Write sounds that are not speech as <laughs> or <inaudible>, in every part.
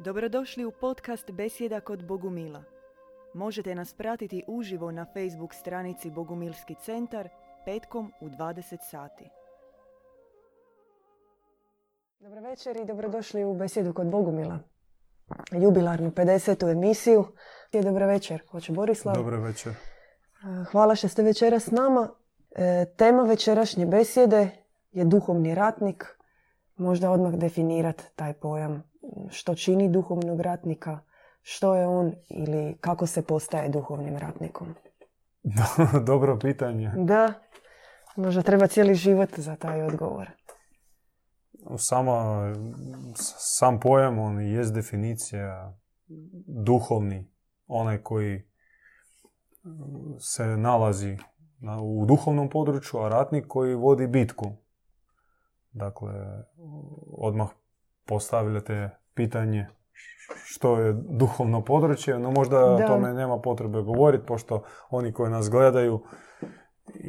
Dobrodošli u podcast Besjeda kod Bogumila. Možete nas pratiti uživo na Facebook stranici Bogumilski centar petkom u 20 sati. Dobro večer i dobrodošli u Besjedu kod Bogumila. Jubilarnu 50. emisiju. I dobro večer, hoće Borislav. Dobro večer. Hvala što ste večeras s nama. E, tema večerašnje besjede je duhovni ratnik. Možda odmah definirati taj pojam. Što čini duhovnog ratnika, što je on ili kako se postaje duhovnim ratnikom. <laughs> Dobro pitanje. Da, možda treba cijeli život za taj odgovor. Sama, sam pojam, on jest definicija duhovni, onaj koji se nalazi u duhovnom području, a ratnik koji vodi bitku. Dakle, odmah postavljate pitanje što je duhovno područje, no možda o tome nema potrebe govoriti, pošto oni koji nas gledaju,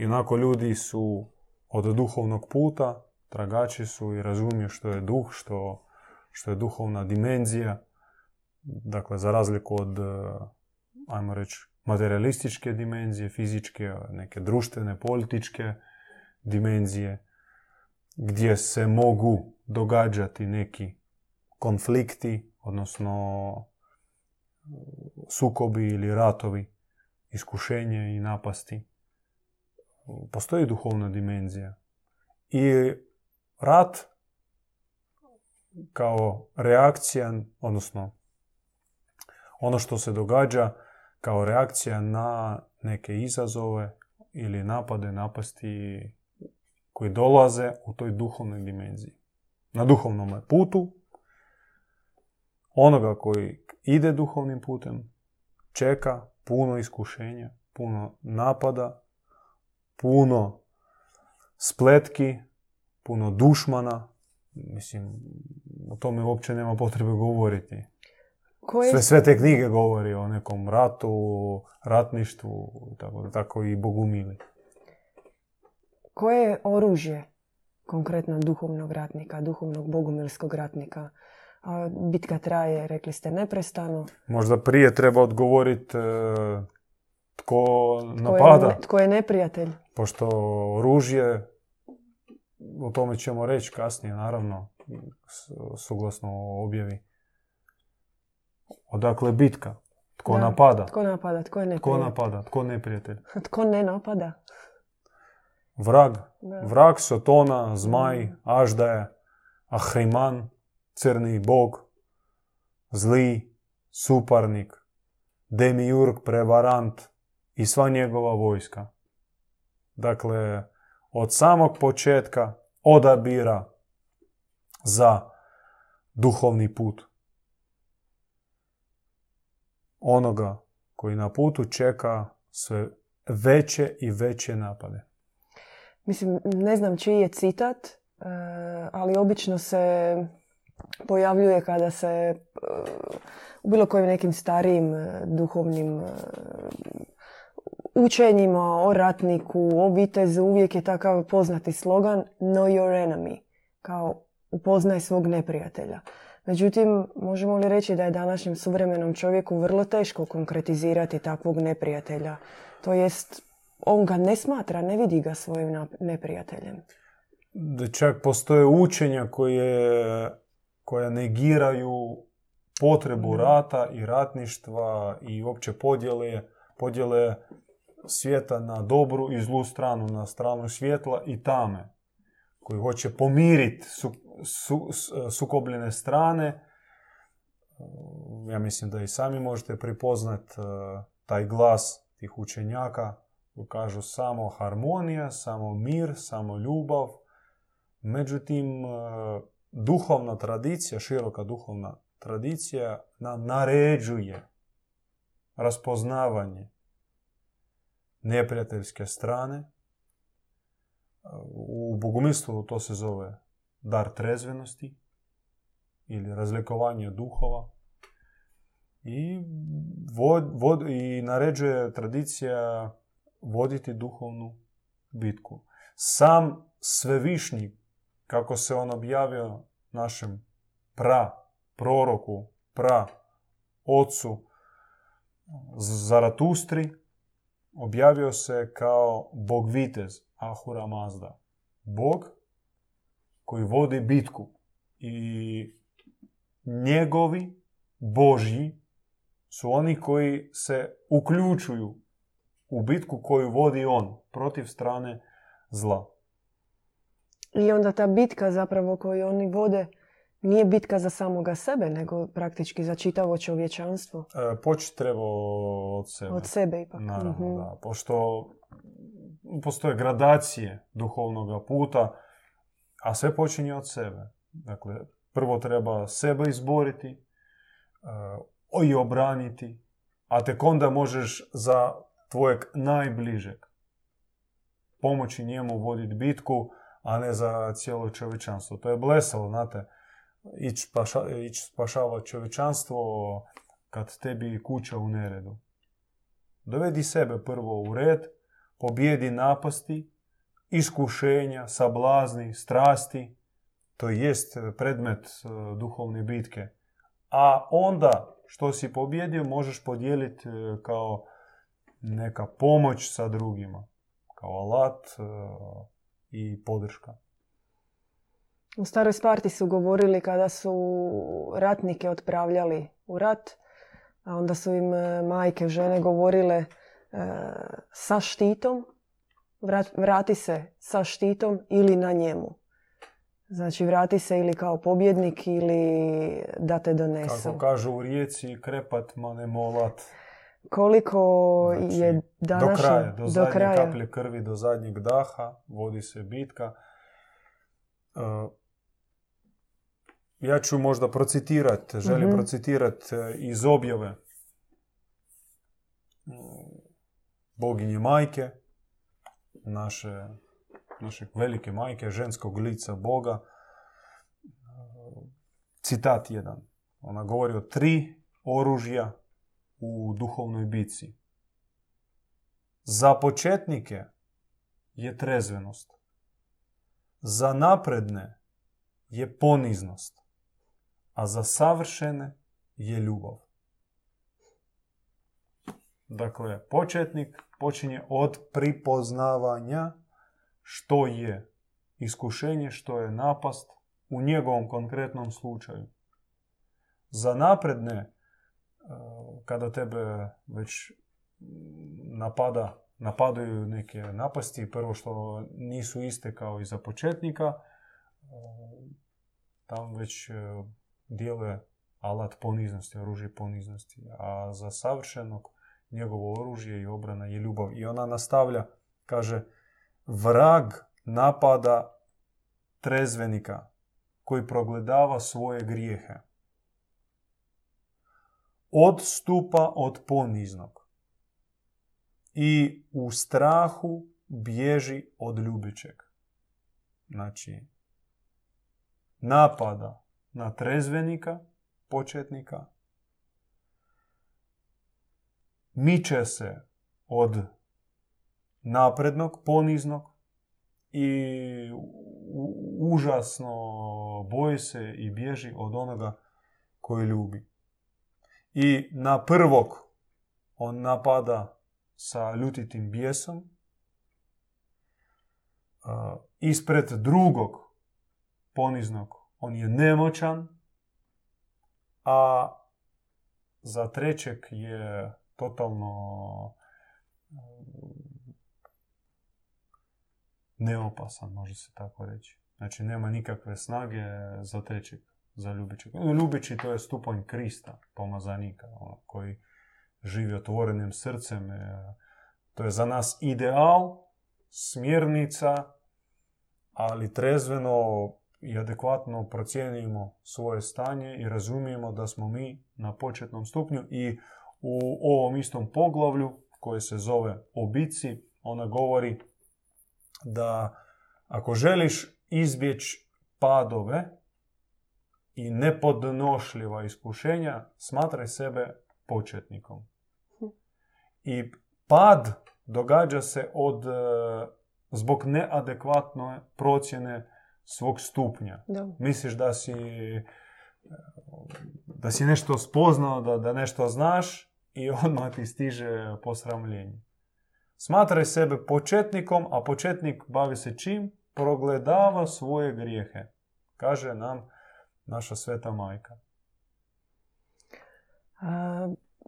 onako ljudi su od duhovnog puta, tragači su i razumiju što je duh, što, što je duhovna dimenzija. Dakle, za razliku od, ajmo reći, materialističke dimenzije, fizičke, neke društvene, političke dimenzije, gdje se mogu događati neki konflikti, odnosno sukobi ili ratovi, iskušenje i napasti. Postoji duhovna dimenzija. I rat kao reakcija, odnosno ono što se događa kao reakcija na neke izazove ili napade, napasti koji dolaze u toj duhovnoj dimenziji. Na duhovnom putu onoga koji ide duhovnim putem čeka puno iskušenja, puno napada, puno spletki, puno dušmana. Mislim, o tome uopće nema potrebe govoriti. Sve, sve te knjige govori o nekom ratu, ratništvu, tako, tako i bogumili. Koje je oružje konkretno duhovnog ratnika, duhovnog bogumilskog ratnika? A bitka traje, rekli ste, neprestano. Možda prije treba odgovoriti e, tko napada. tko je neprijatelj. Pošto oružje, o tome ćemo reći kasnije, naravno, suglasno objavi. Odakle bitka? Tko napada? Tko napada? Tko je neprijatelj? Tko napada? Tko neprijatelj? <laughs> Tko ne napada? Vrag. Vrag, Sotona, Zmaj, Aždaje, Ahriman, crni bog, zli, suparnik, demiurg, prevarant i sva njegova vojska. Dakle, od samog početka odabira za duhovni put. Onoga koji na putu čeka sve veće i veće napade. Mislim, ne znam čiji je citat, eh, ali obično se pojavljuje kada se e, u bilo kojim nekim starijim e, duhovnim e, učenjima o ratniku, o vitezu, uvijek je takav poznati slogan Know your enemy, kao upoznaj svog neprijatelja. Međutim, možemo li reći da je današnjem suvremenom čovjeku vrlo teško konkretizirati takvog neprijatelja? To jest, on ga ne smatra, ne vidi ga svojim neprijateljem. Da čak postoje učenja koje koja negiraju potrebu rata i ratništva i opće podjele, podjele svijeta na dobru i zlu stranu, na stranu svjetla i tame, koji hoće pomiriti su, su, sukobljene strane. Ja mislim da i sami možete prepoznat e, taj glas tih učenjaka koji kažu samo harmonija, samo mir, samo ljubav. Međutim, e, duhovna tradicija, široka duhovna tradicija nam naređuje raspoznavanje neprijateljske strane. U bogumilstvu to se zove dar trezvenosti ili razlikovanje duhova. I, vod, I naređuje tradicija voditi duhovnu bitku. Sam svevišnji kako se on objavio našem pra proroku, pra ocu Zaratustri objavio se kao bog vitez Ahura Mazda. Bog koji vodi bitku i njegovi božji su oni koji se uključuju u bitku koju vodi on protiv strane zla. I onda ta bitka zapravo koju oni vode nije bitka za samoga sebe, nego praktički za čitavo čovječanstvo. E, Poći treba od sebe. Od sebe ipak. Naravno, Mhm. da. Pošto postoje gradacije duhovnog puta, a sve počinje od sebe. Dakle, prvo treba sebe izboriti uh, i obraniti, a tek onda možeš za tvojeg najbližeg pomoći njemu voditi bitku, a ne za cijelo čovječanstvo. To je blesalo, znate, ići spaša, ić spašavati čovječanstvo kad tebi kuća u neredu. Dovedi sebe prvo u red, pobjedi napasti, iskušenja, sablazni, strasti, to jest predmet e, duhovne bitke. A onda što si pobjedio možeš podijeliti e, kao neka pomoć sa drugima, kao alat e, i podrška. U staroj Sparti su govorili kada su ratnike otpravljali u rat, a onda su im e, majke, žene govorile e, sa štitom, vrat- vrati se sa štitom ili na njemu. Znači vrati se ili kao pobjednik ili da te donesu. Kako kažu u rijeci, krepat ma ne molat. Koliko Znači, je današnje... do kraja, do, zadnje kraja. kaplje krvi, do zadnjeg daha, vodi se bitka. E, ja ću možda procitirati, želim Mhm. procitirati iz objave mm, boginje majke, naše, naše velike majke, ženskog lica Boga. E, Citat jedan. Ona govori o tri oružja u duhovnoj bici. Za početnike je trezvenost. Za napredne je poniznost. A za savršene je ljubav. Dakle, početnik počinje od pripoznavanja što je iskušenje, što je napast u njegovom konkretnom slučaju. Za napredne kada tebe već napada, napadaju neke napasti, prvo što nisu iste kao i za početnika, e, tam već e, dijele alat poniznosti, oružje poniznosti, a za savršenog njegovo oružje i obrana je ljubav. I ona nastavlja, kaže, vrag napada trezvenika koji progledava svoje grijehe odstupa od poniznog i u strahu bježi od ljubičeg. Znači, napada na trezvenika, početnika, miče se od naprednog, poniznog i užasno boji se i bježi od onoga koji ljubi. I na prvog on napada sa ljutitim bijesom. Ispred drugog poniznog on je nemoćan, a za trećeg je totalno mm, neopasan, može se tako reći. Znači nema nikakve snage za trećeg, za ljubičeg. Ljubići to je stupanj Krista, pomazanika, ono, koji živi otvorenim srcem. e, To je za nas ideal, smjernica, ali trezveno i adekvatno procijenimo svoje stanje i razumijemo da smo mi na početnom stupnju i u ovom istom poglavlju koje se zove obici, ona govori da ako želiš izbjeći padove i nepodnošljiva iskušenja, smatraj sebe početnikom. I pad događa se od, e, zbog neadekvatne procjene svog stupnja. Da. Misliš da si da si nešto spoznao, da, da nešto znaš i <laughs> odmah ti stiže posramljenje. Smatraj sebe početnikom, a početnik bavi se čim? Progledava svoje grijehe. Kaže nam naša sveta majka.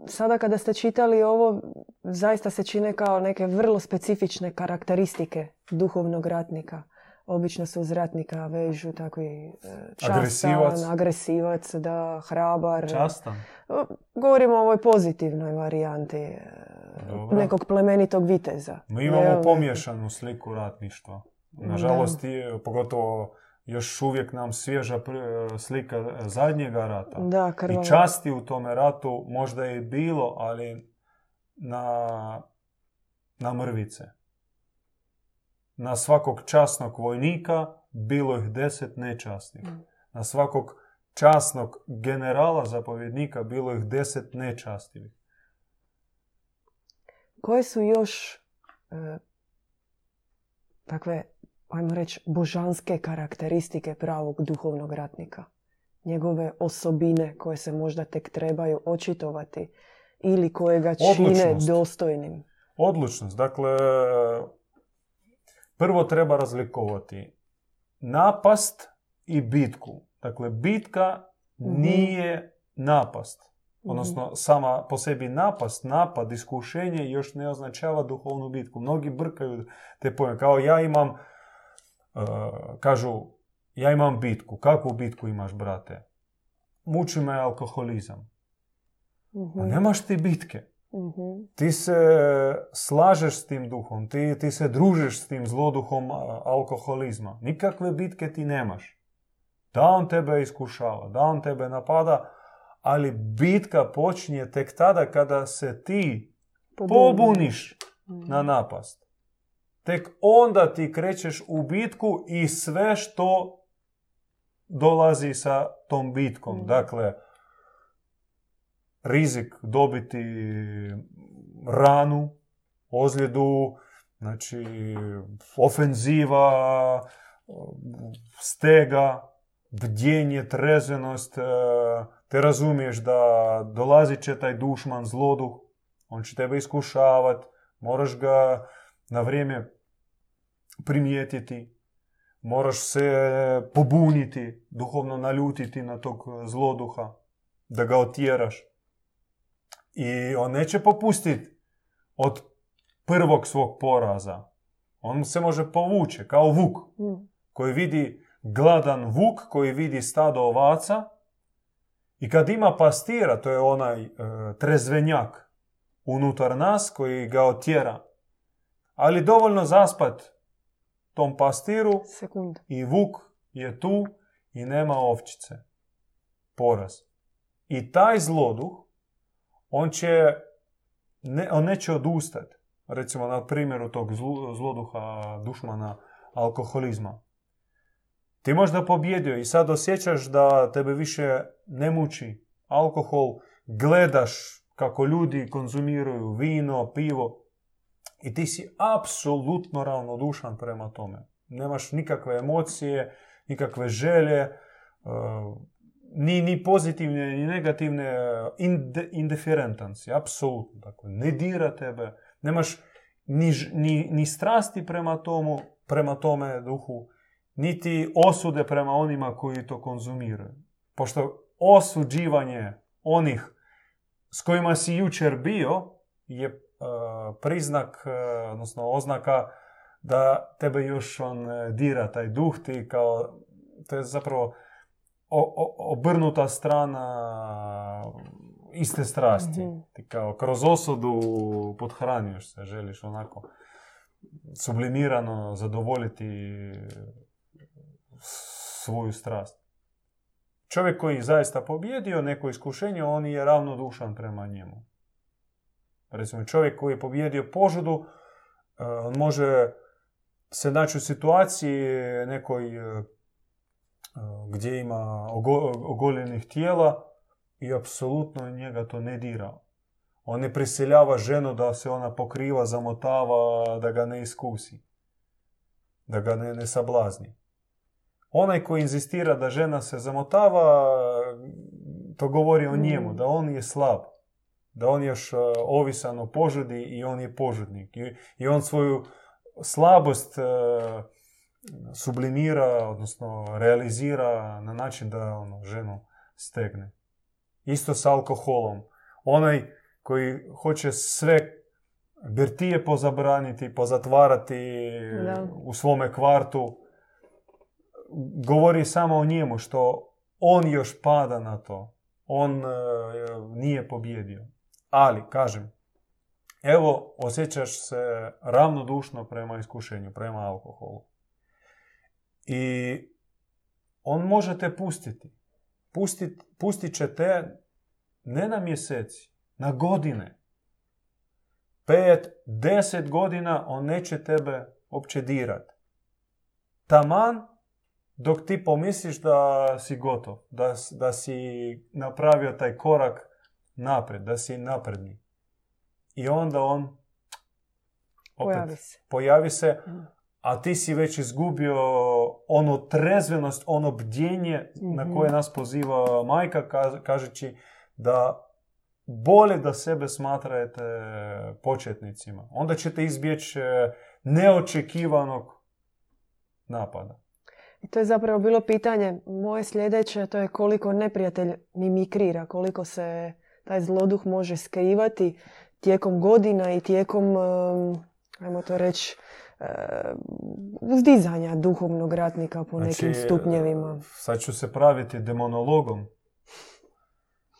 sada kada ste čitali ovo, zaista se čine kao neke vrlo specifične karakteristike duhovnog ratnika. Obično se uz ratnika vežu takvi e, častan, agresivac, agresivac da, hrabar. Častan. Govorimo o ovoj pozitivnoj varijanti e, nekog plemenitog viteza. Mi imamo pomiješanu sliku ratništva. Nažalost, pogotovo još uvijek nam svježa slika zadnjega rata. Da, I časti u tome ratu možda je bilo, ali na, na mrvice. Na svakog časnog vojnika bilo ih deset nečasnih. Mm. Na svakog časnog generala zapovjednika bilo ih deset nečastivih. Koje su još e, takve ajmo reći, božanske karakteristike pravog duhovnog ratnika. Njegove osobine koje se možda tek trebaju očitovati ili koje ga čine dostojnim. Odlučnost. Dakle, prvo treba razlikovati napast i bitku. Dakle, bitka mhm. nije napast. Odnosno, mhm. sama po sebi napast, napad, iskušenje još ne označava duhovnu bitku. Mnogi brkaju te pojme. Kao ja imam kažu, ja imam bitku. Kakvu bitku imaš, brate? Muči me alkoholizam. uh nemaš ti bitke. Mhm. Ti se slažeš s tim duhom, ti, ti se družiš s tim zloduhom alkoholizma. Nikakve bitke ti nemaš. Da on tebe iskušava, da on tebe napada, ali bitka počinje tek tada kada se ti pobuniš na mhm. napast tek onda ti krećeš u bitku i sve što dolazi sa tom bitkom. Mhm. Dakle, rizik dobiti ranu, ozljedu, znači ofenziva, stega, bdjenje, trezenost, e, te razumiješ da dolazi će taj dušman zloduh, on će tebe iskušavati, moraš ga na vrijeme primijetiti, moraš se pobuniti, duhovno naljutiti na tog zloduha, da ga otjeraš. I on neće popustiti od prvog svog poraza. On se može povući kao vuk mm. koji vidi gladan vuk, koji vidi stado ovaca i kad ima pastira, to je onaj e, trezvenjak unutar nas koji ga otjera ali dovoljno zaspat tom pastiru Sekund. i vuk je tu i nema ovčice. Poraz. I taj zloduh, on će, ne, on neće odustati. Recimo na primjeru tog zloduha dušmana alkoholizma. Ti možda pobjedio i sad osjećaš da tebe više ne muči alkohol, gledaš kako ljudi konzumiraju vino, pivo, i ti si apsolutno ravnodušan prema tome. Nemaš nikakve emocije, nikakve želje, uh, ni, ni pozitivne, ni negativne, inde, indiferentan si, apsolutno. Dakle, ne dira tebe, nemaš ni, ni, ni strasti prema tomu, prema tome duhu, niti osude prema onima koji to konzumiraju. Pošto osuđivanje onih s kojima si jučer bio je E, priznak, e, odnosno oznaka da tebe još on e, dira taj duh ti kao, to je zapravo obrnuta strana iste strasti. Mhm. Ti kao kroz osudu podhranjuješ se, želiš onako sublimirano zadovoljiti svoju strast. Čovjek koji zaista pobjedio neko iskušenje, on je ravnodušan prema njemu. Recimo čovjek koji je pobjedio požudu, e, on može se naći u situaciji nekoj e, e, gdje ima ogoljenih tijela i apsolutno njega to ne dira. On ne prisiljava ženu da se ona pokriva, zamotava, da ga ne iskusi. Da ga ne, ne sablazni. onaj koji inzistira da žena se zamotava, to govori o njemu, Mm. da on je slab. Da on još e, ovisan o požudi i on je požudnik. I, i on svoju slabost e, sublimira, odnosno realizira na način da ono, ženu stegne. Isto s alkoholom. Onaj koji hoće sve birtije pozabraniti, pozatvarati Da. u svome kvartu, govori samo o njemu, što on još pada na to. On e, nije pobjedio. Ali, kažem, evo, osjećaš se ravnodušno prema iskušenju, prema alkoholu. I on može te pustiti. Pustit, pustit će te ne na mjeseci, na godine. Pet, deset godina on neće tebe opće dirat. Taman dok ti pomisliš da si gotov, da, da si napravio taj korak napred, da si napredni. I onda on opet Pojavi se. pojavi se, Mhm. a ti si već izgubio ono trezvenost, ono bdjenje na Mhm. koje nas poziva majka, ka- kažeći da bolje da sebe smatrate početnicima. Onda ćete izbjeći e, neočekivanog napada. I to je zapravo bilo pitanje moje sljedeće, to je koliko neprijatelj mimikrira, koliko se taj zloduh može skrivati tijekom godina i tijekom, ajmo to reći, uzdizanja duhovnog ratnika po nekim Znači, stupnjevima. Sad ću se praviti demonologom.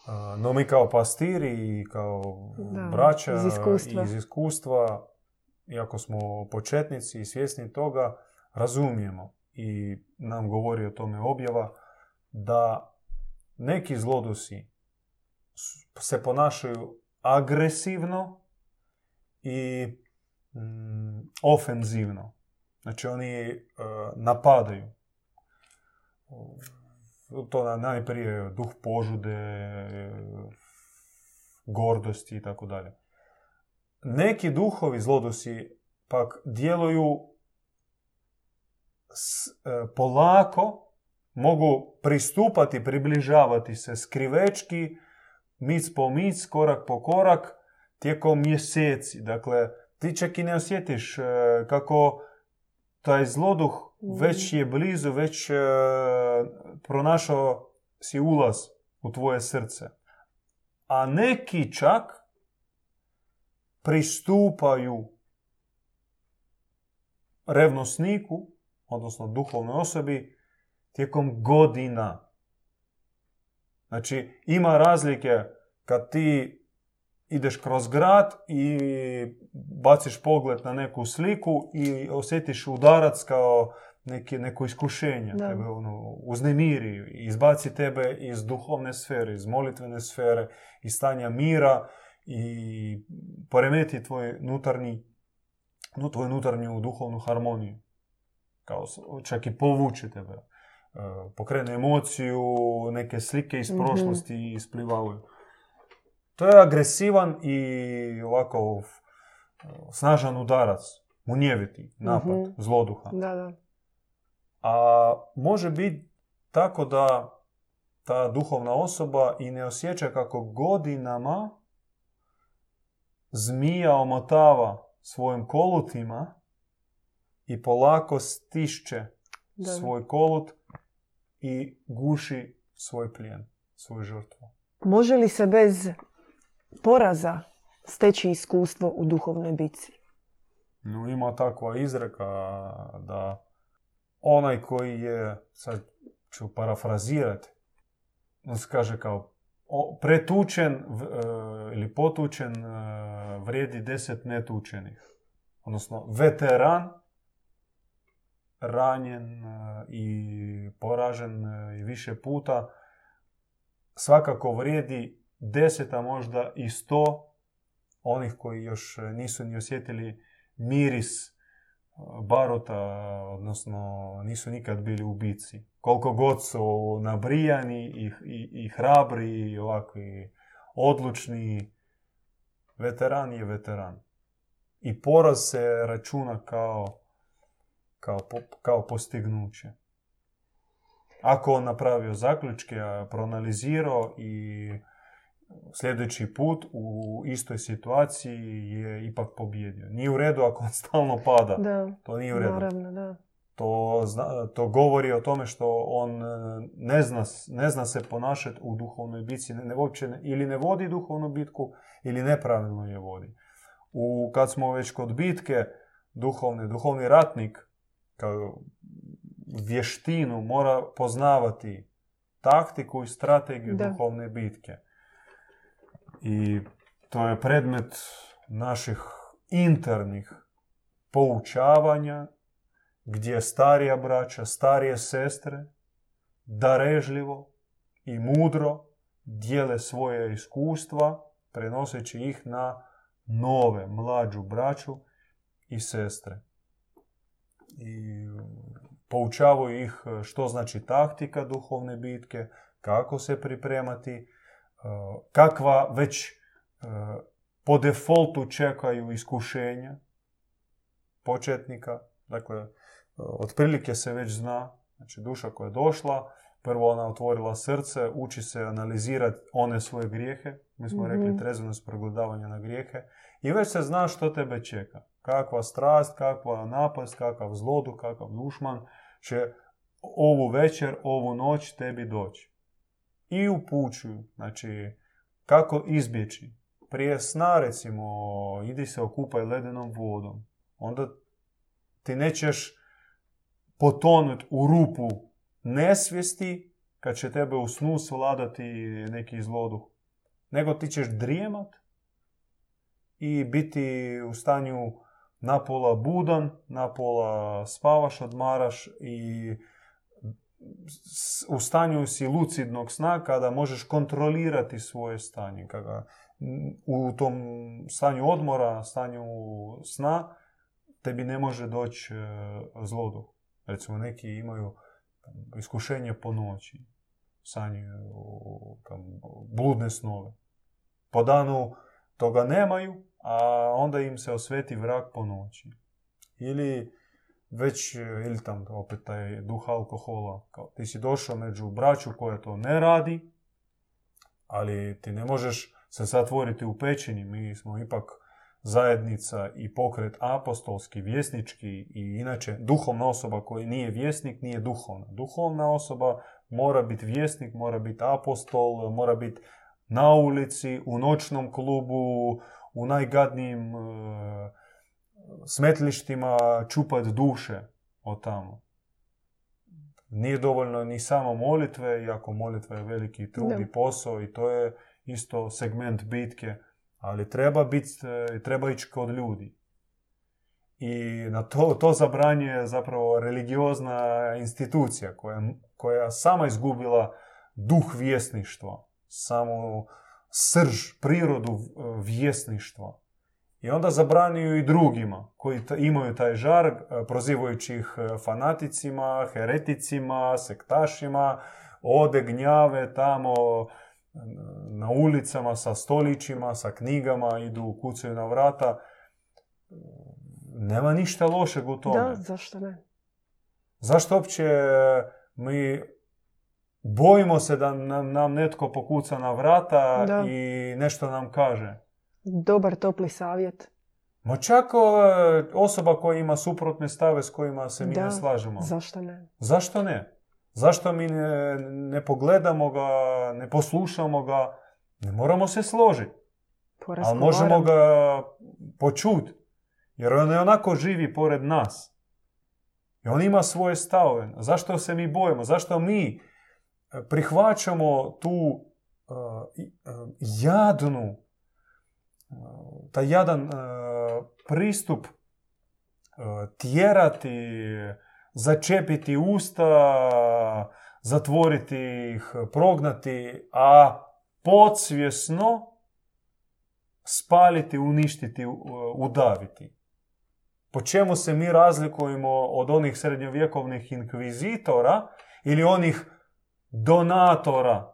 A, No mi kao pastiri i kao Da, braća iz iskustva. iz iskustva, iako smo početnici i svjesni toga, razumijemo i nam govori o tome objava da neki zlodusi se ponašaju agresivno i mm, ofenzivno. Znači oni e, napadaju. To na- najprije duh požude, gordosti i tako dalje. Neki duhovi zlodusi pak djeluju s- e, polako, mogu pristupati, približavati se skrivečki, mic po mic, korak po korak, tijekom mjeseci. Dakle, ti čak i ne osjetiš e, kako taj zloduh već je blizu, već e, pronašao si ulaz u tvoje srce. A neki čak pristupaju revnosniku, odnosno duhovnoj osobi, tijekom godina. Znači, ima razlike kad ti ideš kroz grad i baciš pogled na neku sliku i osjetiš udarac kao neki, neko iskušenje. Da. Tebe ono, uznemiri, izbaci tebe iz duhovne sfere, iz molitvene sfere, iz stanja mira i poremeti tvoj nutarnji, nu, tvoju nutarnju duhovnu harmoniju. Kao, čak i povuče tebe. E, Pokrene emociju, neke slike iz Mhm. prošlosti isplivavaju. To je agresivan i ovako e, snažan udarac, munjeviti napad, Mhm. zloduha. Da, da. A može biti tako da ta duhovna osoba i ne osjeća kako godinama zmija omotava svojim kolutima i polako stišće da. svoj kolut i guši svoj plijen, svoju žrtvu. Može li se bez poraza steći iskustvo u duhovnoj bici? No, ima takva izreka da onaj koji je, sad ću parafrazirati, on se kaže kao o- pretučen v- e, ili potučen e, vrijedi deset netučenih. Odnosno, veteran ranjen e, i poražen e, više puta svakako vrijedi deset, a možda i sto onih koji još e, nisu ni osjetili miris baruta, odnosno nisu nikad bili u bici. Koliko god su nabrijani i, i, i hrabri i ovakvi odlučni, veteran je veteran. I poraz se računa kao, kao, po- kao postignuće. Ako on napravio zaključke, proanalizirao i sljedeći put u istoj situaciji je ipak pobjedio. Nije u redu ako on stalno pada. Da, To nije u redu. naravno, da. To, zna- to govori o tome što on e, ne zna, ne zna se ponašati u duhovnoj bitci, ne, ne, uopće ne- ili ne vodi duhovnu bitku ili nepravilno je vodi. U, kad smo već kod bitke, duhovni, duhovni ratnik kao vještinu mora poznavati taktiku i strategiju Da. duhovne bitke. I to je predmet naših internih poučavanja gdje starija braća, starije sestre darežljivo i mudro dijele svoje iskustva prenoseći ih na nove, mlađu braću i sestre. I poučavaju ih što znači taktika duhovne bitke, kako se pripremati, e, kakva već e, po defaultu čekaju iskušenja početnika. Dakle, otprilike se već zna, znači duša koja je došla, prvo ona otvorila srce, uči se analizirati one svoje grijehe, mi smo Mhm. rekli trezvenost pregledavanja na grijehe, i već se zna što tebe čeka. Kakva strast, kakva napast, kakav zlodu, kakav dušman će ovu večer, ovu noć tebi doći. I upućuju, znači, kako izbjeći. Prije sna, recimo, idi se okupaj ledenom vodom. Onda ti nećeš potonuti u rupu nesvijesti kad će tebe u snu svladati neki zloduh. Nego ti ćeš drijemat i biti u stanju napola budan, napola spavaš, odmaraš i u stanju si lucidnog sna kada možeš kontrolirati svoje stanje. Kada u tom stanju odmora, stanju sna, tebi ne može doći e, zloduh. Recimo neki imaju iskušenje po noći, sanjaju tam, bludne snove. Po danu toga nemaju, a onda im se osveti vrag po noći. Ili već, e, ili tam opet taj duh alkohola. Kao, ti si došao među braću koja to ne radi, ali ti ne možeš se zatvoriti u pećini. Mi smo ipak zajednica i pokret apostolski, vjesnički i inače duhovna osoba koja nije vjesnik nije duhovna. Duhovna osoba mora biti vjesnik, mora biti apostol, mora biti na ulici, u noćnom klubu, u najgadnijim e, smetlištima čupat duše od tamo. Nije dovoljno ni samo molitve, iako molitva je veliki trud i posao i to je isto segment bitke, ali treba, bit, e, treba ići kod ljudi. I na to, to zabranjuje zapravo religiozna institucija koja, koja sama izgubila duh vjesništva, samo srž, prirodu e, vjesništva. I onda zabranjuju i drugima koji ta- imaju taj žar, e, prozivajući ih e, fanaticima, hereticima, sektašima, ode gnjave tamo na ulicama sa stolićima, sa knjigama, idu, kucaju na vrata. Nema ništa lošeg u tome. Da, zašto ne? Zašto uopće mi bojimo se da nam, nam netko pokuca na vrata Da. i nešto nam kaže? Dobar topli savjet. Ma čak e, osoba koja ima suprotne stave s kojima se mi Da, ne slažemo. Zašto ne? Zašto ne? Zašto mi ne, ne pogledamo ga, ne poslušamo ga? Ne moramo se složiti, ali možemo ga počuti. Jer on je onako živi pored nas. I on ima svoje stavove. Zašto se mi bojimo? Zašto mi prihvaćamo tu e, e, jadnu, e, taj jadan pristup tjerati, začepiti usta, zatvoriti ih, prognati, a podsvjesno spaliti, uništiti, udaviti. Po čemu se mi razlikujemo od onih srednjovjekovnih inkvizitora ili onih donatora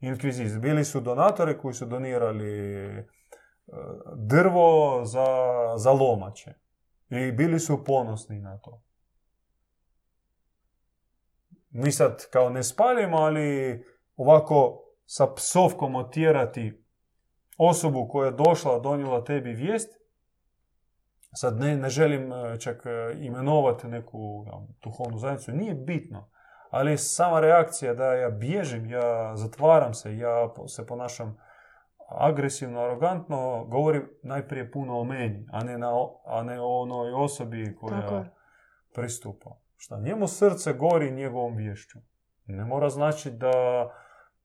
inkvizicije. Bili su donatori koji su donirali e, drvo za, za lomače. I bili su ponosni na to. mi sad kao ne spalimo, ali ovako sa psovkom otjerati osobu koja je došla, donijela tebi vijest, sad ne, ne želim e, čak e, imenovati neku ja, duhovnu zajednicu, nije bitno, ali sama reakcija da ja bježim, ja zatvaram se, ja se ponašam agresivno, arogantno, govori najprije puno o meni, a ne, na, a ne o onoj osobi koja pristupa. Šta njemu srce gori njegovom vješću. Ne mora znači da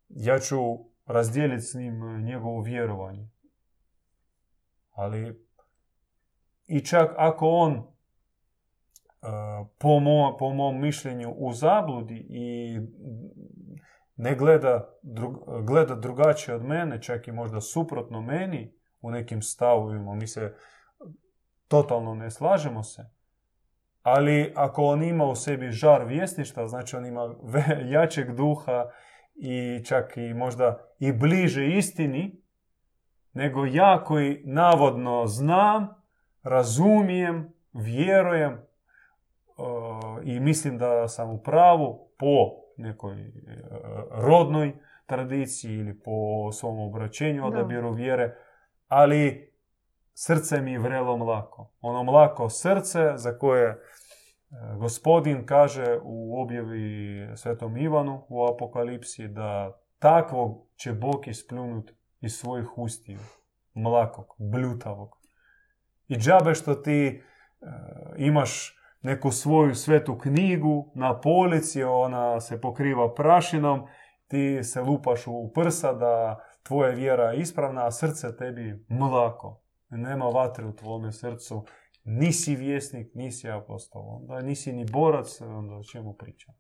ja ću razdijeliti s njim njegovo vjerovanje. Ali i čak ako on po, mo, po mom mišljenju u zabludi i ne gleda, gleda drugačije od mene, čak i možda suprotno meni u nekim stavovima, mi se totalno ne slažemo se, ali ako on ima u sebi žar vjesništva, znači on ima jačeg duha i čak i možda i bliže istini, nego ja koji navodno znam, razumijem, vjerujem i mislim da sam u pravu po nekoj e, rodnoj tradiciji ili po svom obraćenju odabiru vjere, ali srce mi vrelo mlako. Ono mlako srce za koje e, gospodin kaže u objavi Svetom Ivanu u Apokalipsi da takvog će Bog ispljunuti iz svojih ustiju. Mlakog, bljutavog. I džabe što ti e, imaš neku svoju svetu knjigu na polici, ona se pokriva prašinom, ti se lupaš u prsa da tvoja vjera je ispravna, a srce tebi mlako. Nema vatre u tvome srcu, nisi vjesnik, nisi apostol, onda nisi ni borac, onda o čemu pričam.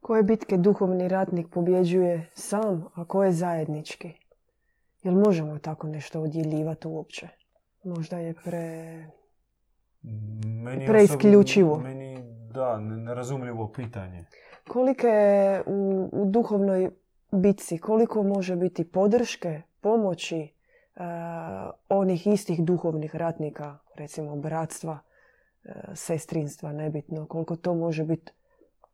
Koje bitke duhovni ratnik pobjeđuje sam, a koje zajednički? Jel možemo tako nešto odjeljivati uopće? Možda je pre meni preisključivo. meni, da, nerazumljivo pitanje. Koliko je u, u duhovnoj bitci, koliko može biti podrške, pomoći uh, onih istih duhovnih ratnika, recimo bratstva, uh, sestrinstva, nebitno, koliko to može biti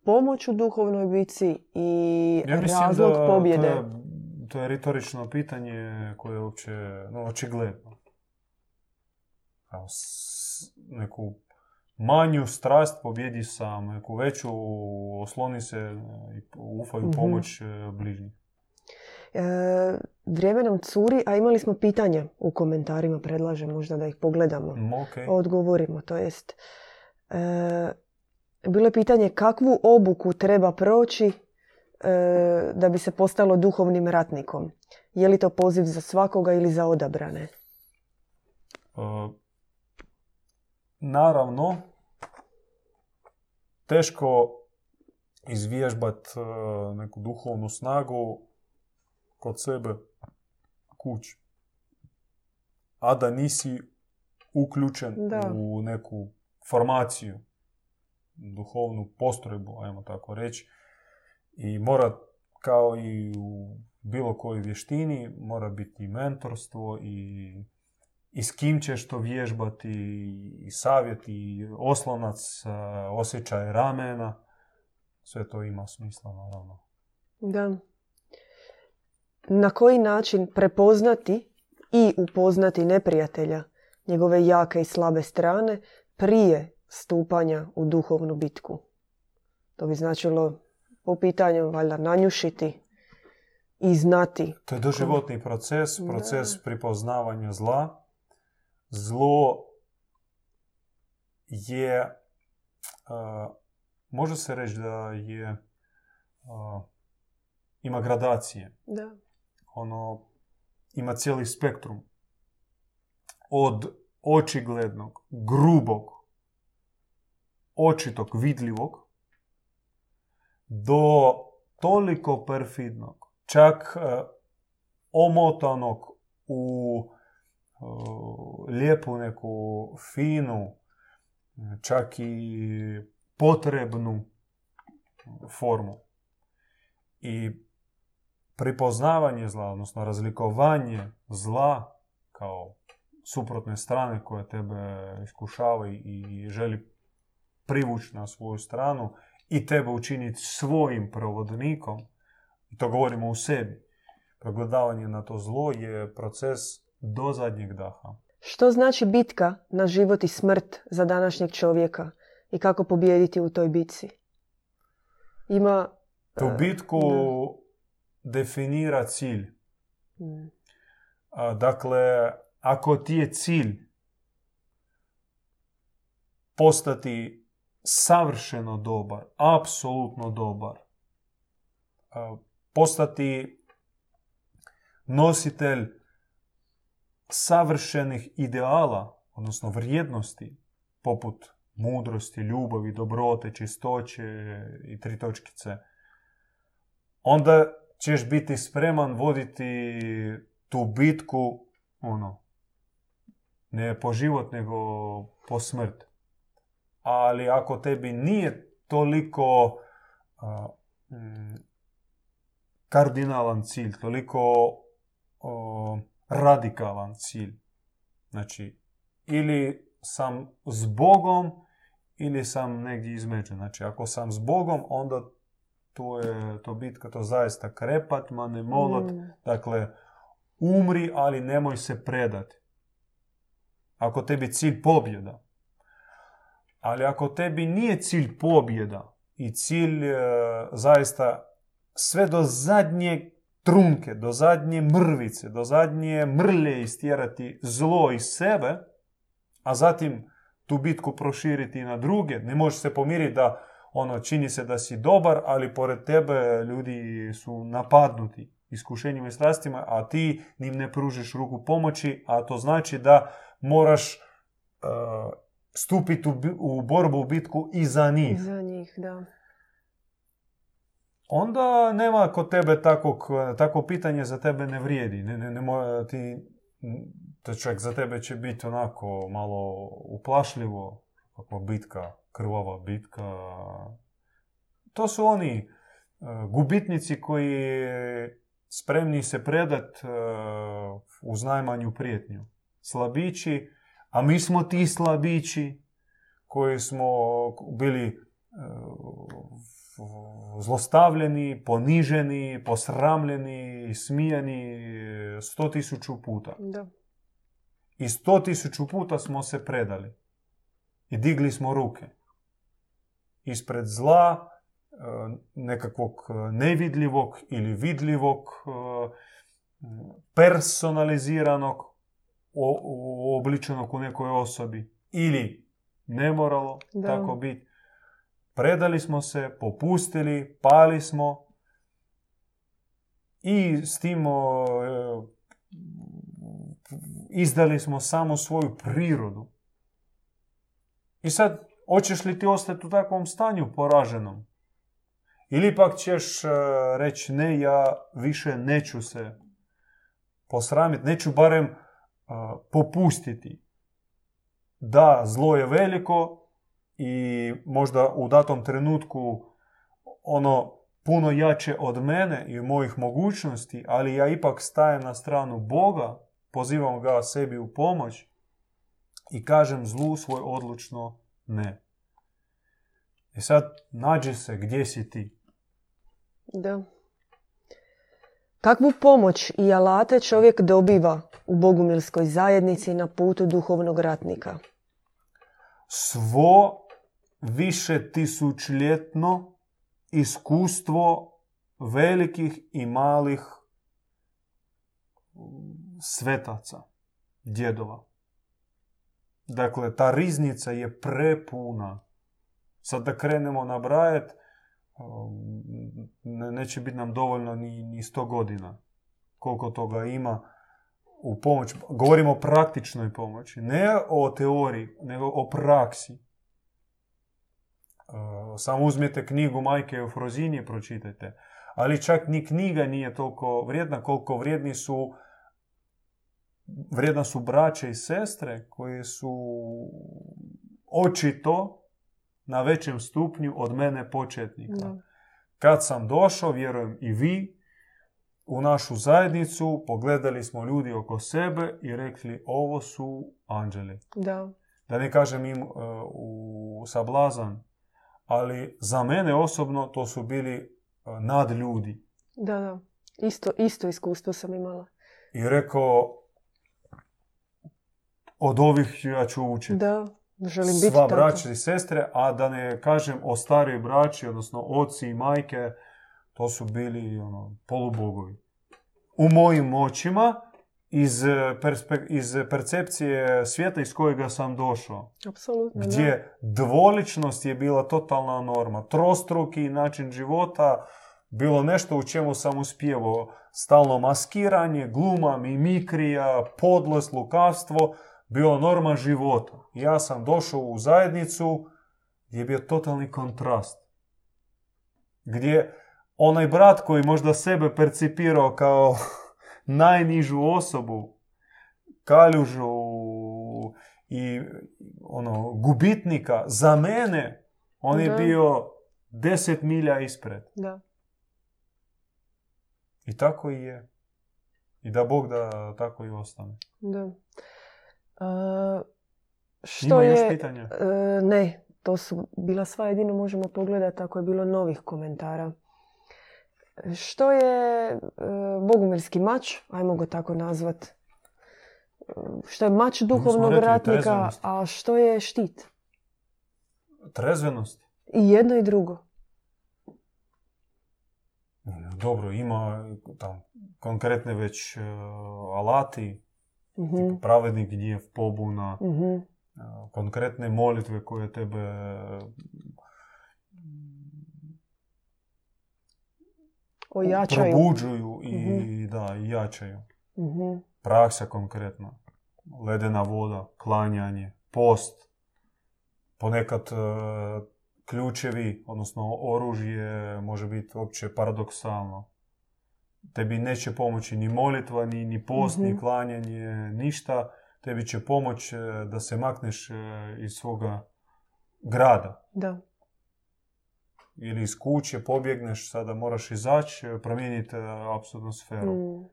pomoć u duhovnoj bitci i ja razlog da pobjede. To je, to je retorično pitanje koje je uopće no, očigledno. Neku manju strast pobjedi sam, neku veću osloni se i ufaju mhm. pomoć mm bližnjih. E, vrijeme nam curi, a imali smo pitanja u komentarima, predlažem možda da ih pogledamo. Okay. Odgovorimo, to jest. E, bilo je pitanje kakvu obuku treba proći e, da bi se postalo duhovnim ratnikom. Je li to poziv za svakoga ili za odabrane? E, naravno, teško izvježbat e, neku duhovnu snagu kod sebe kući. A da nisi uključen u neku formaciju, duhovnu postrojbu, ajmo tako reći. I mora, kao i u bilo kojoj vještini, mora biti mentorstvo i i s kim ćeš to vježbati, i savjet, i oslonac, osjećaj ramena. Sve to ima smisla, naravno. Da. Na koji način prepoznati i upoznati neprijatelja, njegove jake i slabe strane, prije stupanja u duhovnu bitku? To bi značilo po pitanju valjda nanjušiti i znati. To je doživotni proces, proces pripoznavanja zla zlo je, može se reći da je, ima gradacije. Da. Ono, ima cijeli spektrum. Od očiglednog, grubog, očitog, vidljivog, do toliko perfidnog, čak omotanog u lijepu neku finu, čak i potrebnu formu. I pripoznavanje zla, odnosno razlikovanje zla kao suprotne strane koja tebe iskušava i želi privući na svoju stranu i tebe učiniti svojim provodnikom, to govorimo u sebi, progledavanje na to zlo je proces do zadnjeg daha. Što znači bitka na život i smrt za današnjeg čovjeka i kako pobijediti u toj bitci? Ima... Tu e, bitku definira cilj. da. Mm, Dakle, ako ti je cilj postati savršeno dobar, apsolutno dobar, postati nositelj savršenih ideala, odnosno vrijednosti, poput mudrosti, ljubavi, dobrote, čistoće i tri točkice, onda ćeš biti spreman voditi tu bitku, ono, ne po život, nego po smrt. Ali ako tebi nije toliko mm, kardinalan cilj, toliko o, radikalan cilj, znači ili sam s Bogom ili sam negdje između. Znači, ako sam s Bogom, onda to je to bitka, to zaista krepat, ma ne molot. Mm. Dakle, umri, ali nemoj se predati. Ako tebi cilj pobjeda. Ali ako tebi nije cilj pobjeda i cilj e, zaista sve do zadnje trunke, do zadnje mrvice, do zadnje mrlje istjerati zlo iz sebe, a zatim tu bitku proširiti i na druge, ne možeš se pomiriti da ono čini se da si dobar, ali pored tebe ljudi su napadnuti iskušenjima i strastima, a ti njim ne pružiš ruku pomoći, a to znači da moraš uh, stupiti u, u borbu, u bitku i za njih. Za njih, da. Onda nema kod tebe takvog, takvo pitanje za tebe ne vrijedi. Ne, ne, ne mora ti, to čovjek za tebe će biti onako malo uplašljivo, kakva bitka, krvava bitka. To su oni e, gubitnici koji spremni se predat e, uz najmanju prijetnju. Slabići, a mi smo ti slabići koji smo bili e, zlostavljeni, poniženi, posramljeni, smijani sto tisuću puta. da. I sto tisuću puta smo se predali. I digli smo ruke. Ispred zla, e, nekakvog nevidljivog ili vidljivog, e, personaliziranog, obličenog u nekoj osobi. Ili nemoralo Da. tako biti. Predali smo se, popustili, pali smo i s tim o, e, izdali smo samo svoju prirodu. I sad, hoćeš li ti ostati u takvom stanju poraženom? Ili pak ćeš e, reći ne, ja više neću se posramiti, neću barem e, popustiti. Da, zlo je veliko i možda u datom trenutku ono puno jače od mene i mojih mogućnosti, ali ja ipak stajem na stranu Boga, pozivam ga sebi u pomoć i kažem zlu svoj odlučno ne. I sad nađi se gdje si ti. Da. Kakvu pomoć i alate čovjek dobiva u bogumilskoj zajednici na putu duhovnog ratnika? Svo više tisućljetno iskustvo velikih i malih svetaca, djedova. Dakle, ta riznica je prepuna. Sad da krenemo nabrajat, um, ne- neće biti nam dovoljno ni, ni 100 godina. Koliko toga ima u pomoć. Govorimo o praktičnoj pomoći. Ne o teoriji, nego o praksi. Uh, Samo uzmite knjigu Majke Eufrozini i pročitajte. Ali čak ni knjiga nije toliko vrijedna koliko vrijedni su vrijedna su braće i sestre koji su očito na većem stupnju od mene početnika. Kad sam došao, vjerujem i vi, u našu zajednicu, pogledali smo ljudi oko sebe i rekli ovo su anđeli. Da. Da ne kažem im e, u sablazan, ali za mene osobno to su bili a, nadljudi. Da, da. Isto, isto iskustvo sam imala. I rekao, od ovih ja ću učiti. Da, želim biti Sva braća i sestre, a da ne kažem o starijoj braći, odnosno oci i majke, to su bili ono, polubogovi. U mojim očima, iz, e, perspe- iz percepcije svijeta iz kojega sam došao. Apsolutno, da. gdje dvoličnost je bila totalna norma. Trostruki način života bilo nešto u čemu sam uspjevao. Stalno maskiranje, gluma, mimikrija, podlost, lukavstvo, bilo norma života. Ja sam došao u zajednicu gdje je bio totalni kontrast. Gdje onaj brat koji možda sebe percipirao kao najnižu osobu, kaljužu i ono, gubitnika, za mene on je Da. bio deset milja ispred. Da. I tako i je. I da Bog da tako i ostane. Da. A, što Ima još je... pitanja? E, ne, to su bila sva, jedino možemo pogledati ako je bilo novih komentara. Što je e, bogumirski mač, ajmo ga tako nazvat. E, Što je mač duhovnog rekli, ratnika, trezvenost. a što je štit? Trezvenost? I jedno i drugo. Dobro, ima tam konkretne već e, alati, tipa pravedni gnjev, pobuna, mhm, e, konkretne molitve koje tebe Ojačaju. probuđuju i Mhm. da, i jačaju. Mhm, Praksa konkretna. Ledena voda, klanjanje, post. Ponekad e, ključevi, odnosno oružje može biti uopće paradoksalno. Tebi neće pomoći ni molitva, ni, ni post, ni Mhm. klanjanje, ništa. Tebi će pomoć e, da se makneš e, iz svoga grada. Da. Ili iz kuće, pobjegneš, sada moraš izaći, promijeniti e, apsolutnu sferu. Mm,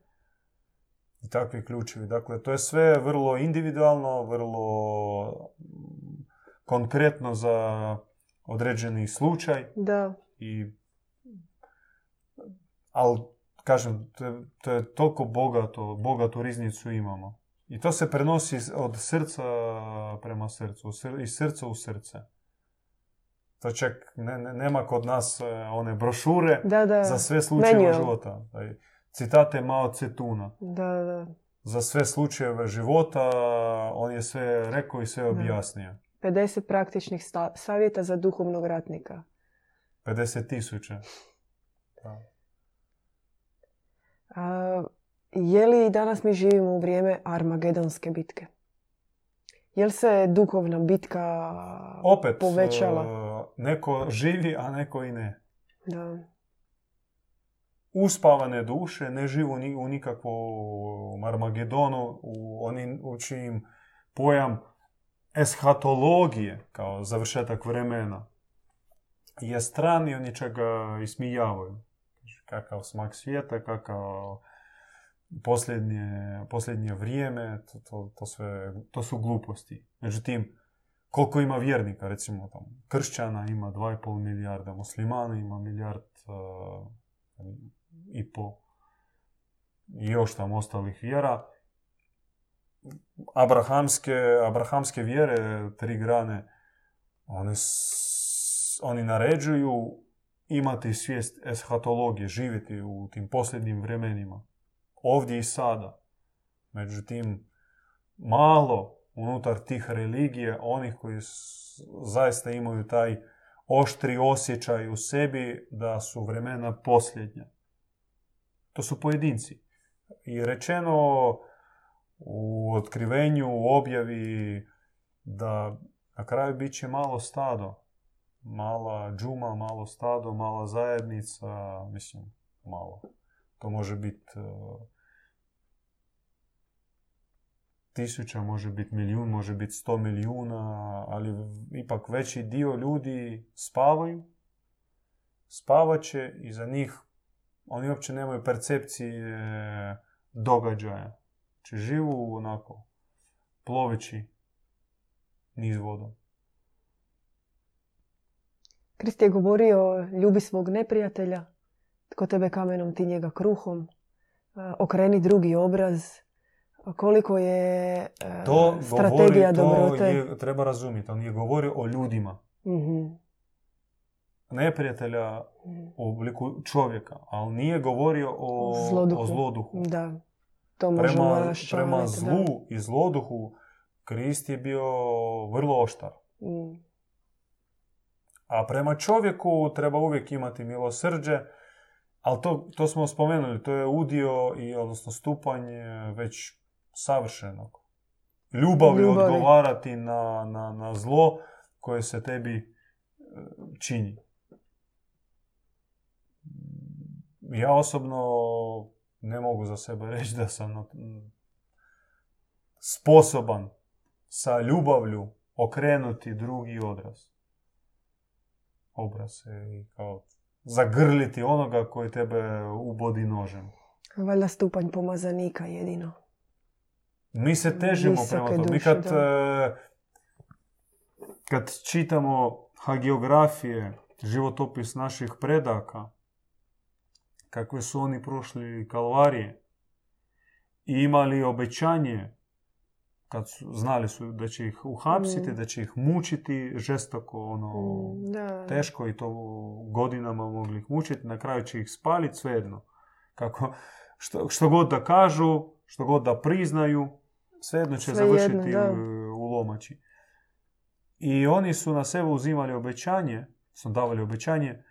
i takvi ključevi. Dakle, to je sve vrlo individualno, vrlo mm, konkretno za određeni slučaj. Da. I, ali, kažem, to je, to je toliko bogato, bogatu riznicu imamo. I to se prenosi od srca prema srcu, iz srca u srce. To čak ne, ne- nema kod nas e, one brošure Da, da. za sve slučajeve Manual. života. Taj Citate Mao Tse-tuna Da, da. za sve slučajeve života, on je sve rekao i sve objasnio. 50 praktičnih sta- savjeta za duhovnog ratnika. 50 tisuća. A, je li danas mi živimo u vrijeme Armagedonske bitke? Je li se duhovna bitka Opet, povećala? Neko živi, a neko i ne. Da. Uspavane duše ne živu ni u nikakvom Armagedonu, u onim u čijim pojam eshatologije, kao završetak vremena, je stran i oni čega ismijavaju. Kakav smak svijeta, kakav posljednje, posljednje vrijeme, to, to, to, sve, to su gluposti. Međutim, koliko ima vjernika, recimo tam, kršćana ima 2,5 milijarda, muslimana ima milijard uh, i po još tam ostalih vjera. Abrahamske, abrahamske vjere, tri grane, one s- oni naređuju imati svijest eshatologije, živjeti u tim posljednjim vremenima. Ovdje i sada. Međutim, malo unutar tih religija, onih koji zaista imaju taj oštri osjećaj u sebi da su vremena posljednja. To su pojedinci. I rečeno u otkrivenju, u objavi da na kraju bit će malo stado. Mala džuma, malo stado, mala zajednica, mislim, malo. To može biti tisuća, može biti milijun, može biti sto milijuna, ali ipak veći dio ljudi spavaju, spavat će i za njih oni uopće nemaju percepcije događaja. Znači živu onako ploveći niz vodom. Krist je govorio ljubi svog neprijatelja, tko tebe kamenom ti njega kruhom, okreni drugi obraz, koliko je e, To strategija govori, to dobrote. je, treba razumjeti. On je govorio o ljudima. Mhm. Neprijatelja u obliku čovjeka, ali nije govorio o Zloduhu. o zloduhu. Da, to Prema, prema da. zlu i zloduhu Krist je bio vrlo oštar. Mm. A prema čovjeku treba uvijek imati milosrđe, ali to, to smo spomenuli, to je udio i odnosno stupanj e, već savršenog. Ljubavlju Ljubavi. odgovarati na, na, na zlo koje se tebi e, čini. Ja osobno ne mogu za sebe reći da sam sposoban sa ljubavlju okrenuti drugi odraz. Obraz i kao zagrliti onoga koji tebe ubodi nožem. Valjda stupanj pomazanika jedino. Mi se težimo Visoke prema tome. Mi kad, da. e, kad čitamo hagiografije, životopis naših predaka, kakve su oni prošli kalvarije i imali obećanje, kad su, znali su da će ih uhapsiti, Mm. da će ih mučiti žestoko, ono, Mm, da. teško i to godinama mogli ih mučiti, na kraju će ih spaliti, svejedno. Kako, što, što god da kažu, što god da priznaju, svejedno će Svejedno, završiti u, u lomači. I oni su na sebe uzimali obećanje, su davali obećanje,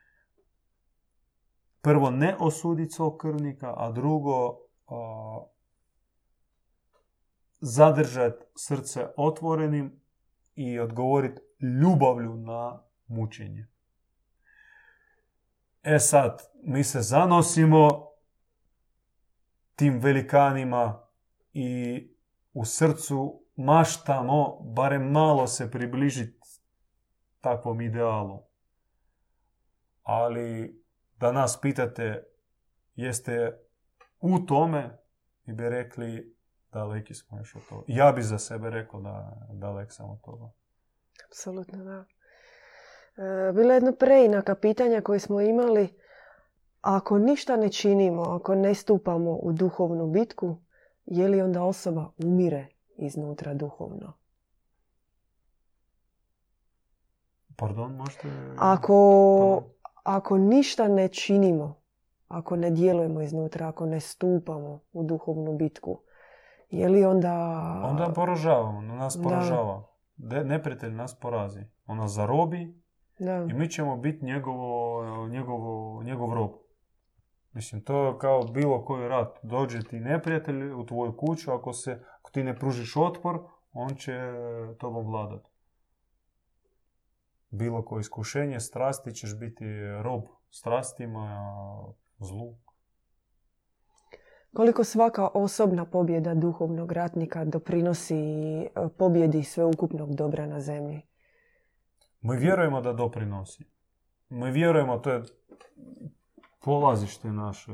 prvo ne osuditi svog krvnika, a drugo a, zadržati srce otvorenim i odgovoriti ljubavlju na mučenje. E sad, mi se zanosimo tim velikanima i u srcu maštamo barem malo se približiti takvom idealu. Ali da nas pitate jeste u tome, mi bi rekli daleki smo još od toga. Ja bi za sebe rekao da dalek sam od toga. Apsolutno, da. E, bilo je jedno preinaka pitanja koje smo imali. Ako ništa ne činimo, ako ne stupamo u duhovnu bitku, je li onda osoba umire iznutra duhovno? Pardon, možete... Ako, Pardon. ako ništa ne činimo, ako ne djelujemo iznutra, ako ne stupamo u duhovnu bitku, je li onda... Onda poražavamo, nas Da. poražava. De, neprijatelj nas porazi. On nas zarobi Da. i mi ćemo biti njegovo, njegovo, njegov rob. Mislim, to je kao bilo koji rat. Dođe ti neprijatelj u tvoju kuću, ako, se, ako ti ne pružiš otpor, on će tobom vladat. Bilo koje iskušenje, strasti ćeš biti rob strastima, zlu. Koliko svaka osobna pobjeda duhovnog ratnika doprinosi e, pobjedi sveukupnog dobra na zemlji? Mi vjerujemo da doprinosi. Mi vjerujemo, to je polazište naše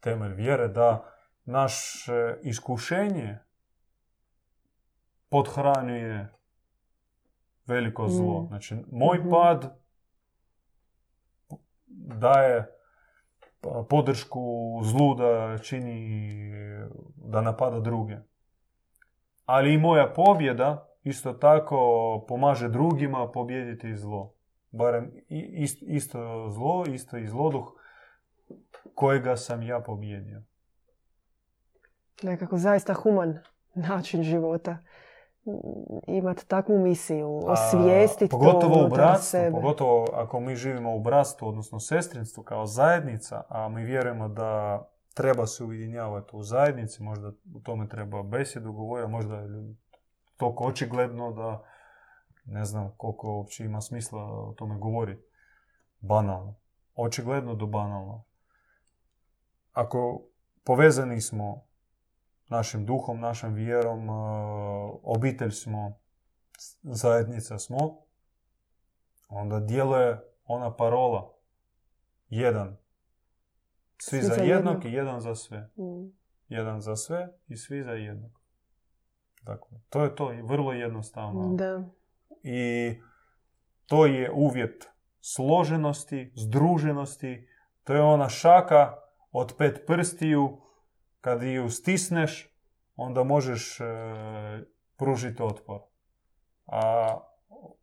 temelj vjere, da naše iskušenje podhranjuje veliko zlo. Mm. Znači, moj Mhm. pad daje pa, podršku zlu da čini, da napada druge. Ali i moja pobjeda isto tako pomaže drugima pobijediti zlo. Barem isto zlo, isto i zloduh kojega sam ja pobjedio. Nekako zaista human način života. Imati takvu misiju, osvijestiti to pogotovo u bratstvu, sebe. pogotovo ako mi živimo u bratstvu, odnosno sestrinstvu kao zajednica, a mi vjerujemo da treba se ujedinjavati u zajednici, možda u tome treba besjedu govoriti, možda je toliko očigledno da ne znam koliko uopće ima smisla o tome govoriti. Banalno. Očigledno do banalno. Ako povezani smo našim duhom, našom vjerom, e, obitelj smo, zajednica smo, onda djeluje ona parola jedan. Svi, za, jednog i jedan za sve. Mm. Jedan za sve i svi za jednog. Dakle, to je to vrlo jednostavno. Da. I to je uvjet složenosti, združenosti. To je ona šaka od pet prstiju. Kad ju stisneš, onda možeš e, pružiti otpor. A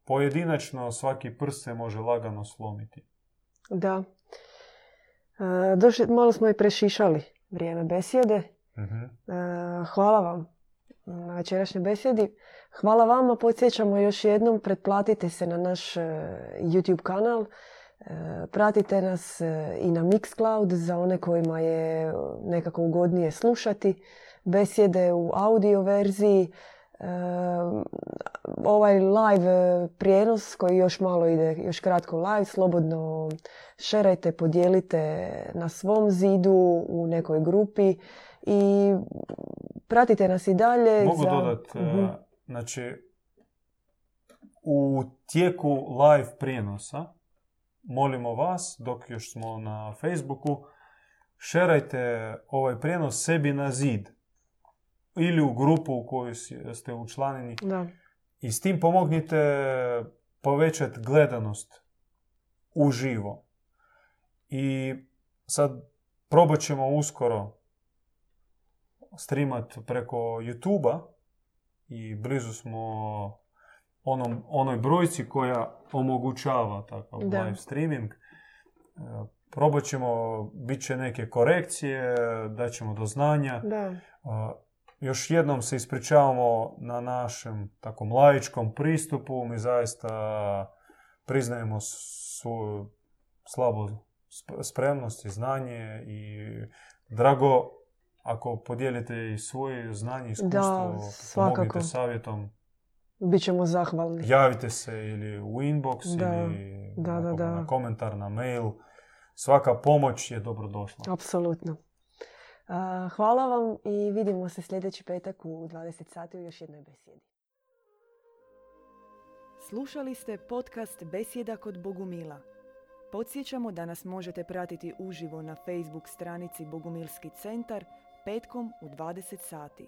pojedinačno svaki prst se može lagano slomiti. Da. E, došli, malo smo i prešišali vrijeme besjede. E, hvala vam na večerašnjoj besjedi. Hvala vama, podsjećamo još jednom, pretplatite se na naš e, YouTube kanal, pratite nas e, i na Mixcloud za one kojima je nekako ugodnije slušati besjede u audio verziji. E, Ovaj live prijenos koji još malo ide, još kratko live, slobodno šerajte, podijelite na svom zidu u nekoj grupi i pratite nas i dalje. Mogu za... dodat, Mhm. e, znači, u tijeku live prijenosa molimo vas, dok još smo na Facebooku, šerajte ovaj prijenos sebi na zid ili u grupu u kojoj ste učlanjeni Da. i s tim pomognite povećati gledanost uživo. I sad probat ćemo uskoro streamat preko YouTube-a i blizu smo onom, onoj brojci koja omogućava takav Da. live streaming. E, Probat ćemo, bit će neke korekcije, daćemo do znanja. Da. A, Još jednom se ispričavamo na našem takom laičkom pristupu. Mi zaista priznajemo svoju slabu sp- spremnost i znanje i drago ako podijelite i svoje znanje i iskustvo, Da, pomognite savjetom, Bićemo zahvalni. javite se ili u inbox Da, ili da, da, na, da. na komentar, na mail. Svaka pomoć je dobrodošla. Apsolutno. Hvala vam i vidimo se sljedeći petak u 20 sati u još jednoj besjedi. Slušali ste podcast Besjeda kod Bogumila. Podsjećamo da nas možete pratiti uživo na Facebook stranici Bogumilski centar petkom u 20 sati.